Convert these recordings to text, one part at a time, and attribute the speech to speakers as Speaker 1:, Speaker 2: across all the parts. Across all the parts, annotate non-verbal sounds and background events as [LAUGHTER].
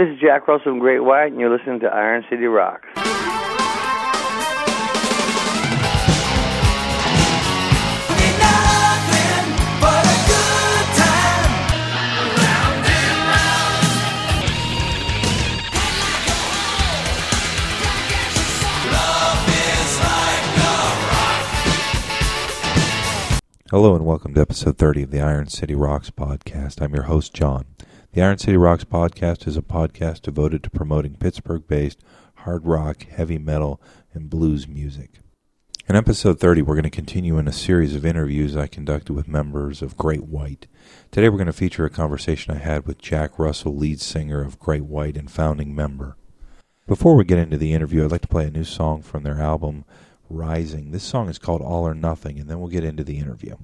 Speaker 1: this is Jack Russell from Great White, and you're listening to Iron City Rocks.
Speaker 2: Hello and welcome to episode 30 of the Iron City Rocks podcast. I'm your host, John. The Iron City Rocks podcast is a podcast devoted to promoting Pittsburgh based hard rock, heavy metal, and blues music. In episode 30, we're going to continue in a series of interviews I conducted with members of Great White. Today, we're going to feature a conversation I had with Jack Russell, lead singer of Great White and founding member. Before we get into the interview, I'd like to play a new song from their album, Rising. This song is called All or Nothing, and then we'll get into the interview.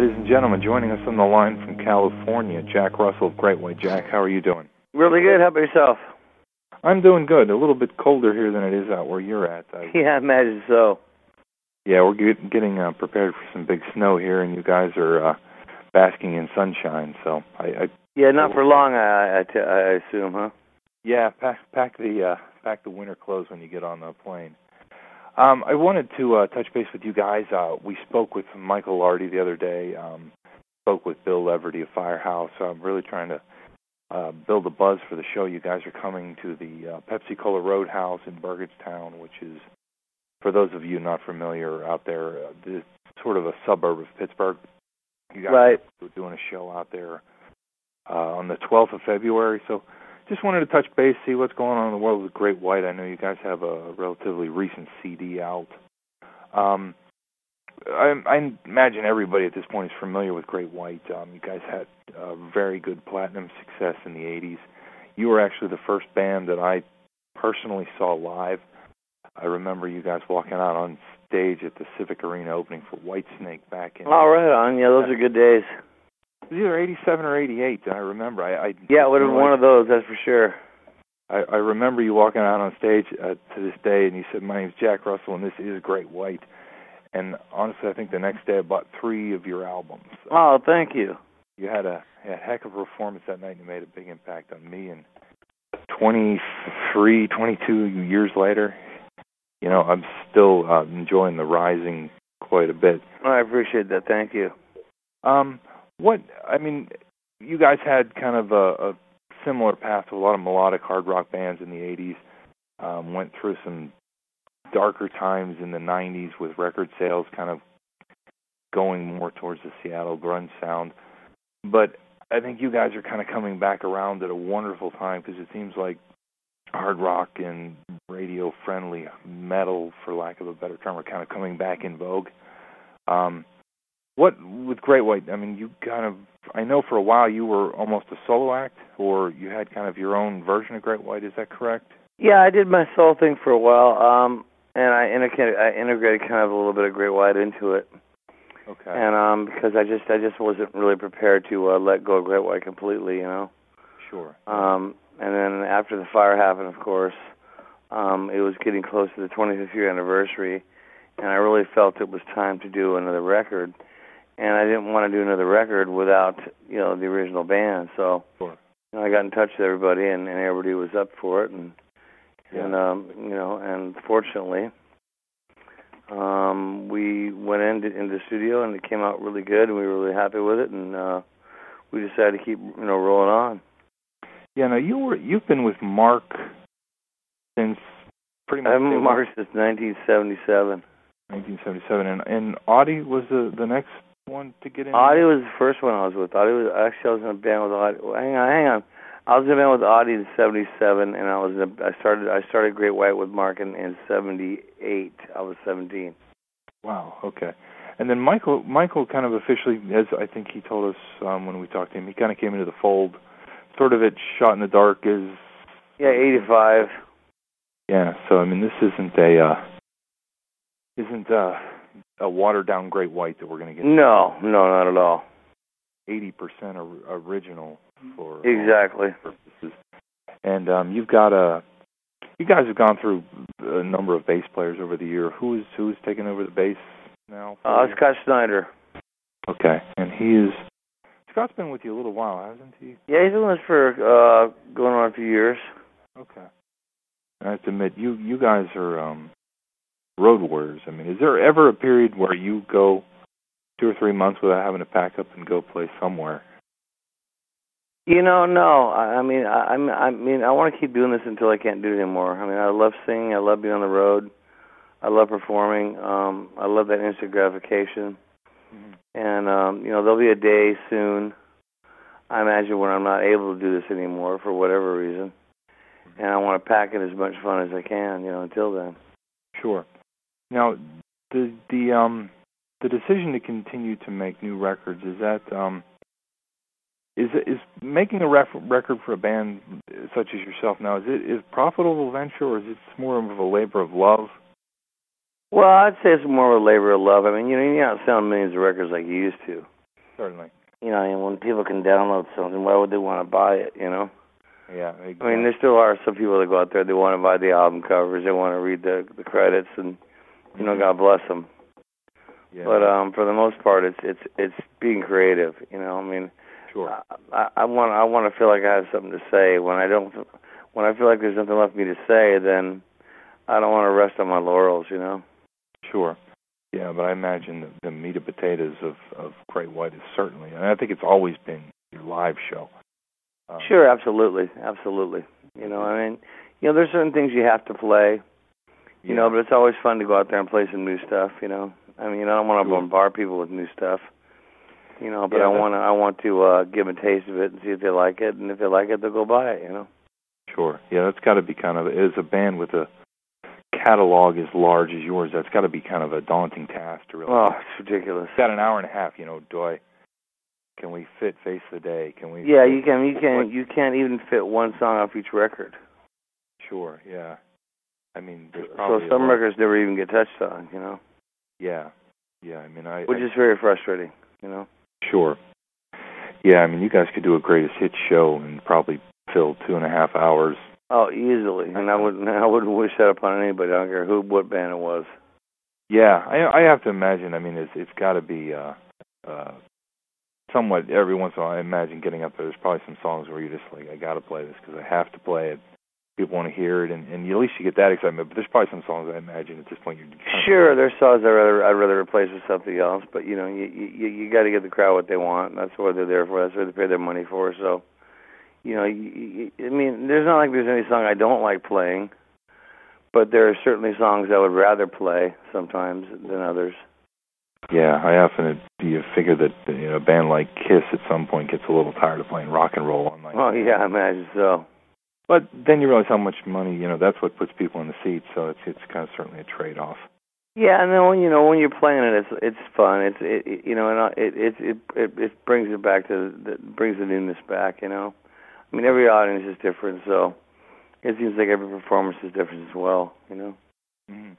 Speaker 3: Ladies and gentlemen, joining us on the line from California, Jack Russell of Great White. Jack, how are you doing?
Speaker 1: Really good. How about yourself?
Speaker 3: I'm doing good. A little bit colder here than it is out where you're at. I,
Speaker 1: Yeah, I imagine so.
Speaker 3: yeah, we're get, getting uh, prepared for some big snow here, and you guys are uh, basking in sunshine. So I, I
Speaker 1: Yeah, not for long, I, I, t- I assume, huh?
Speaker 3: yeah, pack pack the uh, pack the winter clothes when you get on the plane. Um, I wanted to uh, touch base with you guys. Uh, we spoke with Michael Lardie the other day. Um, spoke with Bill Leverty of Firehouse. So I'm really trying to uh, build a buzz for the show. You guys are coming to the uh, Pepsi Cola Roadhouse in Burgettstown, which is, for those of you not familiar out there, uh, the, sort of a suburb of Pittsburgh. You guys
Speaker 1: Right.
Speaker 3: are doing a show out there uh, on the 12th of February. So just wanted to touch base, see what's going on in the world with Great White. I know you guys have a relatively recent CD out. Um, I, I imagine everybody at this point is familiar with Great White. Um, you guys had uh, very good platinum success in the 80s. You were actually the first band that I personally saw live. I remember you guys walking out on stage at the Civic Arena opening for Whitesnake back in
Speaker 1: All right, on. Yeah, those are good days.
Speaker 3: It was either 87 or 88. I remember. I, I
Speaker 1: Yeah, it would have been one of those, that's for sure.
Speaker 3: I, I remember you walking out on stage uh, to this day, and you said, "My name's Jack Russell, and this is Great White." And honestly, I think the next day I bought three of your albums.
Speaker 1: Oh, thank you.
Speaker 3: You had a, a heck of a performance that night, and you made a big impact on me. And 23, 22 years later, you know, I'm still uh, enjoying the rising quite a bit.
Speaker 1: I appreciate that. Thank you.
Speaker 3: Um, what I mean, you guys had kind of a, a similar path to a lot of melodic hard rock bands in the '80s. Um, went through some darker times in the '90s with record sales kind of going more towards the Seattle grunge sound. But I think you guys are kind of coming back around at a wonderful time because it seems like hard rock and radio friendly metal, for lack of a better term, are kind of coming back in vogue. Um, what with Great White? I mean, you kind of I know for a while you were almost a solo act, or you had kind of your own version of Great White. Is that correct?
Speaker 1: Yeah, I did my solo thing for a while, um, and I, integrated, I integrated kind of a little bit of Great White into it,
Speaker 3: Okay.
Speaker 1: and um, because I just I just wasn't really prepared to uh, let go of Great White completely, you know.
Speaker 3: sure.
Speaker 1: Um, and then after the fire happened, of course, um, it was getting close to the 25th year anniversary, and I really felt it was time to do another record. And I didn't want to do another record without, you know, the original band. So
Speaker 3: Sure.
Speaker 1: you know, I got in touch with everybody, and, and everybody was up for it. And
Speaker 3: Yeah.
Speaker 1: and um, you know, and fortunately, um, we went into into the studio, and it came out really good, and we were really happy with it. And uh, we decided to keep, you know, rolling on.
Speaker 3: Yeah. Now you were you've been with Mark since pretty much
Speaker 1: I've been
Speaker 3: one,
Speaker 1: March since 1977.
Speaker 3: 1977, and and Audie was the the next one to get in.
Speaker 1: Audie was the first one I was with. Audie was actually I was in a band with Audie. Hang on, hang on. I was in a band with Audie in '77, and I was in a, I started I started Great White with Mark in, in '78. I was 17.
Speaker 3: Wow. Okay. And then Michael, Michael, kind of officially, as I think he told us um, when we talked to him, he kind of came into the fold, sort of at Shot in the Dark. Is
Speaker 1: Yeah, '85.
Speaker 3: yeah. So I mean, this isn't a uh, isn't uh, a watered down Great White that we're going to get.
Speaker 1: No, no, not at all.
Speaker 3: Eighty percent original for
Speaker 1: Exactly.
Speaker 3: purposes. And um, you've got a. You guys have gone through a number of bass players over the year. Who's who's taken over the bass now?
Speaker 1: Uh,
Speaker 3: you?
Speaker 1: Scott Snyder.
Speaker 3: Okay, and he is. Scott's been with you a little while, hasn't he?
Speaker 1: Yeah, he's doing this for uh going on a few years.
Speaker 3: Okay. I have to admit, you you guys are um, road warriors. I mean, is there ever a period where you go two or three months without having to pack up and go play somewhere?
Speaker 1: You know, no. I, I mean, I, I'm- I mean, I want to keep doing this until I can't do it anymore. I mean, I love singing. I love being on the road. I love performing. Um, I love that instant gratification. And um, you know, there'll be a day soon. I imagine when I'm not able to do this anymore for whatever reason, and I want to pack in as much fun as I can. You know, until then.
Speaker 3: Sure. Now, the the um the decision to continue to make new records is that um is is making a ref- record for a band such as yourself now is it is profitable venture or is it more of a labor of love?
Speaker 1: Well, I'd say it's more of a labor of love. I mean, you know, you're not selling millions of records like you used to.
Speaker 3: Certainly.
Speaker 1: You know, and when people can download something, why would they want to buy it? You know.
Speaker 3: Yeah.
Speaker 1: I mean, there still are some people that go out there. They want to buy the album covers. They want to read the the credits, and you know, God bless them.
Speaker 3: yeah.
Speaker 1: But um, for the most part, it's it's it's being creative. You know, I mean,
Speaker 3: sure.
Speaker 1: I, I want I want to feel like I have something to say. When I don't, when I feel like there's nothing left for me to say, then I don't want to rest on my laurels. You know.
Speaker 3: Sure. Yeah, but I imagine the, the meat and potatoes of of Great White is certainly, and I think it's always been your live show. Um,
Speaker 1: Sure, absolutely, absolutely. You know, I mean, you know, there's certain things you have to play. You know, but it's always fun to go out there and play some new stuff. You know, I mean, I don't want to
Speaker 3: Sure.
Speaker 1: bombard people with new stuff. You know, but
Speaker 3: Yeah,
Speaker 1: I want to I want to uh give them a taste of it and see if they like it, and if they like it, they'll go buy it. You know.
Speaker 3: Sure. Yeah, that's got to be kind of as a band with a catalog as large as yours. That's got to be kind of a daunting task to really.
Speaker 1: Oh, it's ridiculous.
Speaker 3: got an hour and a half. You know, do I? Can we fit Face the Day? Can we?
Speaker 1: Yeah, you can. You can.
Speaker 3: What-
Speaker 1: You can't even fit one song off each record.
Speaker 3: Sure. Yeah. I mean, there's
Speaker 1: So some records never even get touched on. You know,
Speaker 3: Yeah. Yeah. I mean, I.
Speaker 1: which
Speaker 3: I,
Speaker 1: is very frustrating. You know.
Speaker 3: Sure. Yeah, I mean, you guys could do a greatest hits show and probably fill two and a half hours.
Speaker 1: Oh, easily. And I wouldn't. I wouldn't wish that upon anybody. I don't care who, what band it was.
Speaker 3: Yeah, I I have to imagine. I mean, it's it's got to be uh uh somewhat every once in a while. I imagine getting up there. There's probably some songs where you're just like, I got to play this because I have to play it. People want to hear it, and and at least you get that excitement. But there's probably some songs I imagine at this point you're kind of
Speaker 1: Sure, there's songs I'd rather I'd rather replace with something else, but you know, you you you got to give the crowd what they want. That's what they're there for. That's what they pay their money for. So, you know, you, you, I mean, there's not like there's any song I don't like playing, but there are certainly songs I would rather play sometimes than others.
Speaker 3: Yeah, I often do you figure that you know a band like Kiss at some point gets a little tired of playing Rock and Roll All Nite.
Speaker 1: Oh yeah, I imagine so.
Speaker 3: But then you realize how much money you know that's what puts people in the seats. So it's it's kind of certainly a trade off.
Speaker 1: Yeah, and then when you know when you're playing it, it's it's fun. It's it, you know, and it it it it, it brings it back to the brings the newness back. You know, I mean every audience is different, so it seems like every performance is different as well. You know.
Speaker 3: Mm.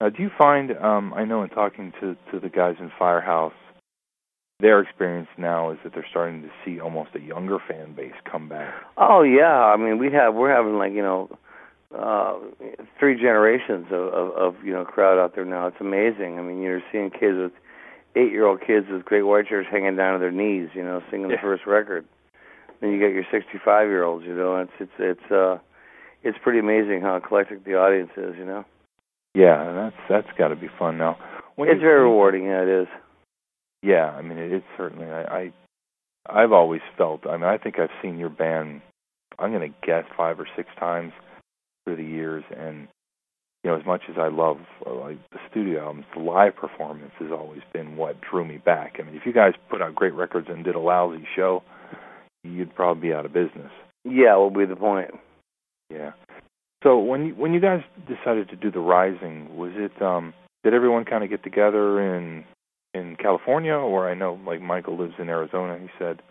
Speaker 3: Now, do you find? Um, I know in talking to to the guys in Firehouse, their experience now is that they're starting to see almost a younger fan base come back.
Speaker 1: Oh yeah, I mean we have we're having like you know uh three generations of, of of you know crowd out there now. It's amazing. I mean you're seeing kids with eight year old kids with great white shirts hanging down to their knees, you know, singing
Speaker 3: Yeah.
Speaker 1: the first record. Then you get your sixty five year olds, you know, it's it's it's uh it's pretty amazing how eclectic the audience is, you know.
Speaker 3: Yeah, and that's that's got to be fun. Now, when
Speaker 1: it's
Speaker 3: you-
Speaker 1: very rewarding, yeah it is.
Speaker 3: Yeah, I mean it's certainly. I, I I've always felt. I mean, I think I've seen your band. I'm going to guess five or six times through the years, and you know, as much as I love uh, like the studio albums, the live performance has always been what drew me back. I mean, if you guys put out great records and did a lousy show, you'd probably be out of business.
Speaker 1: Yeah, will be the point.
Speaker 3: Yeah. So when you when you guys decided to do the Rising, was it um did everyone kind of get together in in California or I know like Michael lives in Arizona, he said.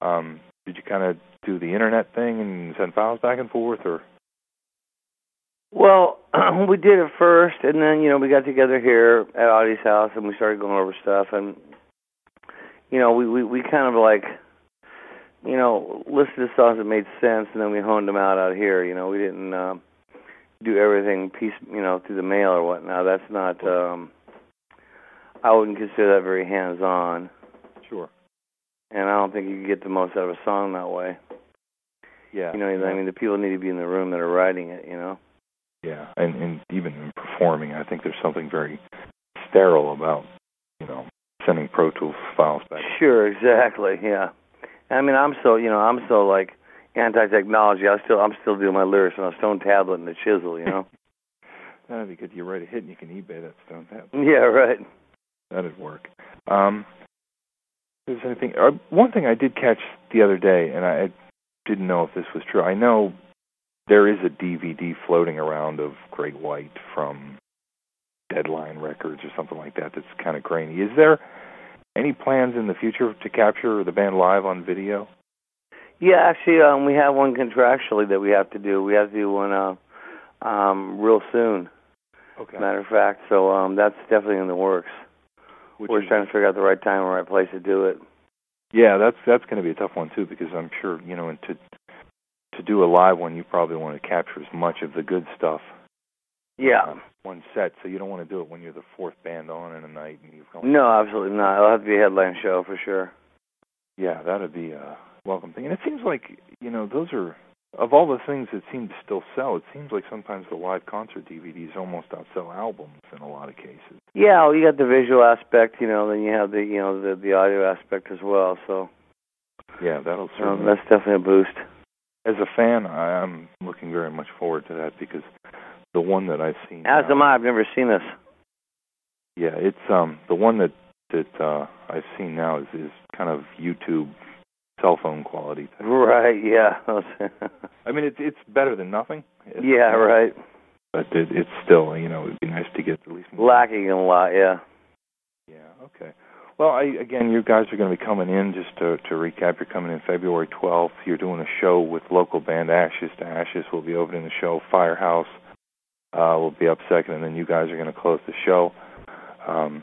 Speaker 3: Um did you kind of do the internet thing and send files back and forth or
Speaker 1: Well, [CLEARS THROAT] we did it first, and then you know we got together here at Audie's house, and we started going over stuff, and you know we we we kind of like you know listed the songs that made sense, and then we honed them out out here. You know we didn't uh, do everything piece you know through the mail or whatnot. That's not. um I wouldn't consider that very hands on,
Speaker 3: Sure.
Speaker 1: and I don't think you can get the most out of a song that way.
Speaker 3: Yeah.
Speaker 1: You know, I mean the people need to be in the room that are writing it. You know.
Speaker 3: Yeah. And and even in performing, I think there's something very sterile about, you know, sending Pro Tools files back.
Speaker 1: Sure, exactly. Yeah. I mean, I'm so you know, I'm so like anti-technology. I still, I'm still doing my lyrics on a stone tablet and a chisel. You know. [LAUGHS]
Speaker 3: That'd be good. You write a hit and you can eBay that stone tab.
Speaker 1: yeah. Right.
Speaker 3: That'd work. Um, if there's anything. Uh, one thing I did catch the other day, and I, didn't know if this was true. I know there is a DVD floating around of Great White from Deadline Records or something like that. That's kind of grainy. Is there any plans in the future to capture the band live on video?
Speaker 1: Yeah, actually, um, we have one contractually that we have to do. We have to do one uh, um, real soon.
Speaker 3: Okay.
Speaker 1: Matter of fact, so um, that's definitely in the works. We're trying to figure out the right time and right place to do it.
Speaker 3: Yeah, that's that's going to be a tough one too because I'm sure you know, and to to do a live one, you probably want to capture as much of the good stuff.
Speaker 1: Yeah.
Speaker 3: on one set, so you don't want to do it when you're the fourth band on in a night and you've gone.
Speaker 1: No, absolutely not. It'll have to be a headline show for sure.
Speaker 3: Yeah, that'd be a welcome thing. And it seems like you know those are of all the things that seem to still sell. It seems like sometimes the live concert DVDs almost outsell albums in a lot of cases.
Speaker 1: Yeah, well, you got the visual aspect, you know, then you have the you know the the audio aspect as well. So
Speaker 3: Yeah, that'll
Speaker 1: um,
Speaker 3: certainly.
Speaker 1: that's definitely a boost.
Speaker 3: As a fan, I, I'm looking very much forward to that because the one that I've seen.
Speaker 1: As
Speaker 3: now-
Speaker 1: am I. I've never seen this.
Speaker 3: Yeah, it's um the one that that uh I've seen now is is kind of YouTube cell phone quality. Thing.
Speaker 1: Right. Yeah. [LAUGHS]
Speaker 3: I mean, it's it's better than nothing. It's-
Speaker 1: yeah. Right.
Speaker 3: But it, it's still, you know, it'd be nice to get at least more.
Speaker 1: Lacking in a lot. Yeah.
Speaker 3: Yeah. Okay. Well, I again, you guys are going to be coming in just to to recap. You're coming in February 12th. You're doing a show with local band Ashes to Ashes. We'll be opening the show. Firehouse uh, will be up second, and then you guys are going to close the show. Um,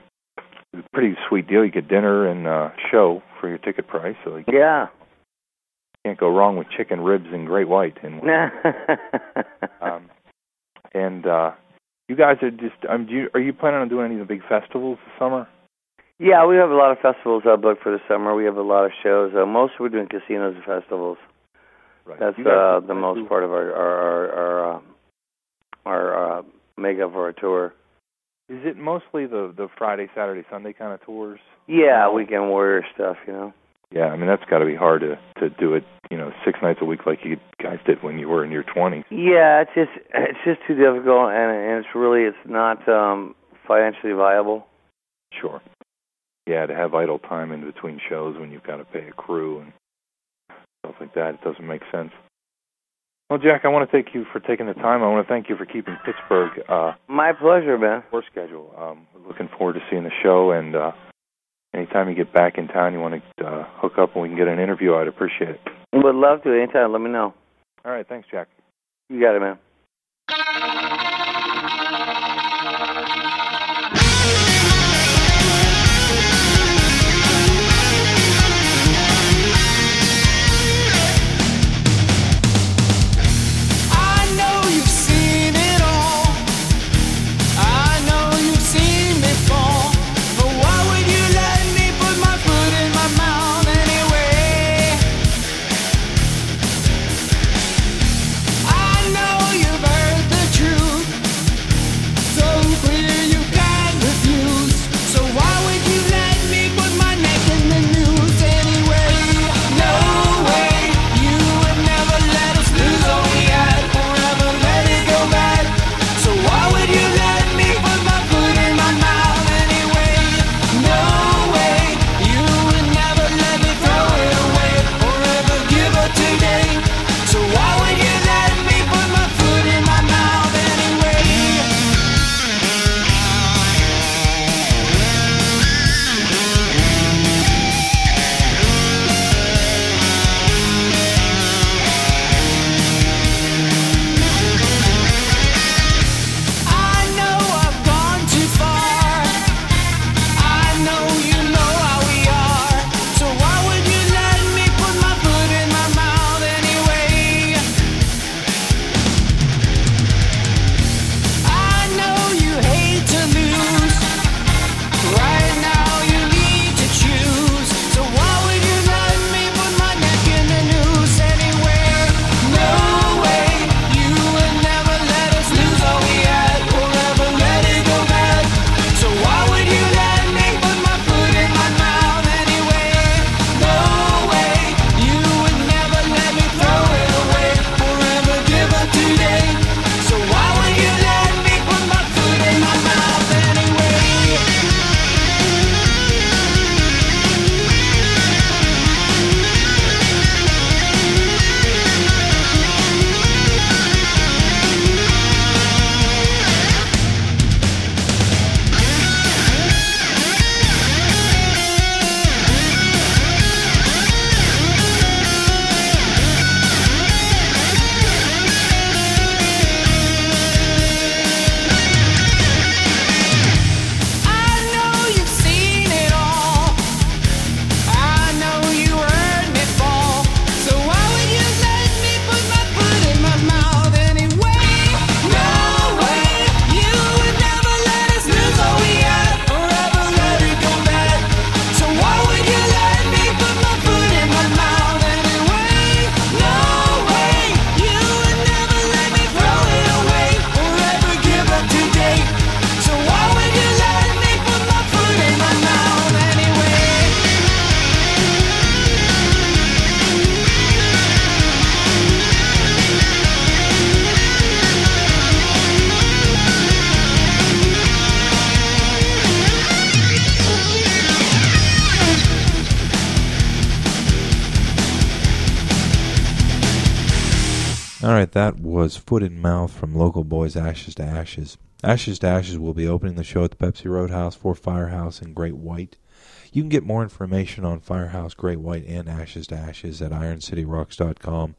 Speaker 3: pretty sweet deal. You get dinner and uh, show for your ticket price, so you
Speaker 1: Yeah.
Speaker 3: can't go wrong with chicken ribs and great white. And [LAUGHS] um, and uh, you guys are just. Um, do you, are you planning on doing any of the big festivals this summer?
Speaker 1: yeah, we have a lot of festivals uh, booked for the summer. We have a lot of shows. Uh, most we're doing casinos and festivals.
Speaker 3: Right.
Speaker 1: That's uh, the most part of our our our our, uh, our uh, makeup for our tour.
Speaker 3: Is it mostly the the Friday, Saturday, Sunday kind of tours?
Speaker 1: Yeah, weekend warrior stuff. You know.
Speaker 3: Yeah, I mean that's got to be hard to to do it, you know, six nights a week like you guys did when you were in your twenties.
Speaker 1: Yeah, it's just it's just too difficult, and and it's really it's not um financially viable.
Speaker 3: Sure. Yeah, to have idle time in between shows when you've got to pay a crew and stuff like that, it doesn't make sense. Well, Jack, I want to thank you for taking the time. I want to thank you for keeping Pittsburgh uh
Speaker 1: My pleasure, man.
Speaker 3: tour schedule. Um, we're looking forward to seeing the show, and uh anytime you get back in town, you want to uh, hook up and we can get an interview. I'd appreciate it.
Speaker 1: Would love to anytime. Let me know.
Speaker 3: All right, thanks, Jack.
Speaker 1: You got it, man.
Speaker 3: Right, that was Foot in Mouth from local boys Ashes to Ashes. Ashes to Ashes will be opening the show at the Pepsi Roadhouse for Firehouse and Great White. You can get more information on Firehouse, Great White, and Ashes to Ashes at IronCityRocks.com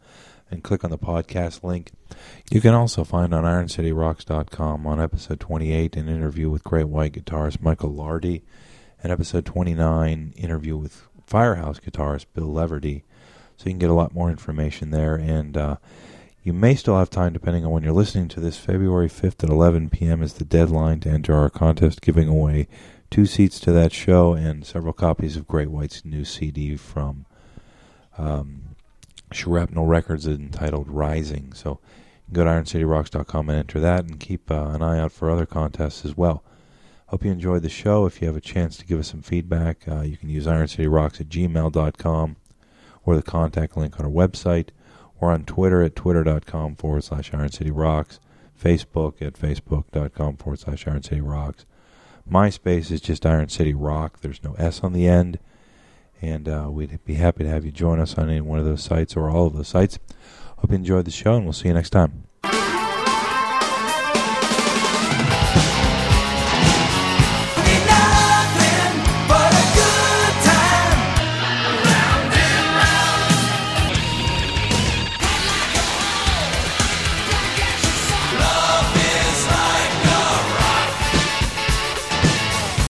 Speaker 3: and click on the podcast link. You can also find on IronCityRocks.com on episode 28 an interview with Great White guitarist Michael Lardie and episode 29 interview with Firehouse guitarist Bill Leverty. So you can get a lot more information there and uh, you may still have time, depending on when you're listening to this. February 5th at 11 p.m. is the deadline to enter our contest, giving away two seats to that show and several copies of Great White's new CD from um, Shrapnel Records entitled Rising. So go to IronCityRocks.com and enter that and keep uh, an eye out for other contests as well. Hope you enjoyed the show. If you have a chance to give us some feedback, uh, you can use IronCityRocks at gmail.com or the contact link on our website or on Twitter at twitter.com forward slash Iron City Rocks, Facebook at facebook.com forward slash Iron City Rocks. MySpace is just Iron City Rock. There's no S on the end. And uh, we'd be happy to have you join us on any one of those sites or all of those sites. Hope you enjoyed the show, and we'll see you next time.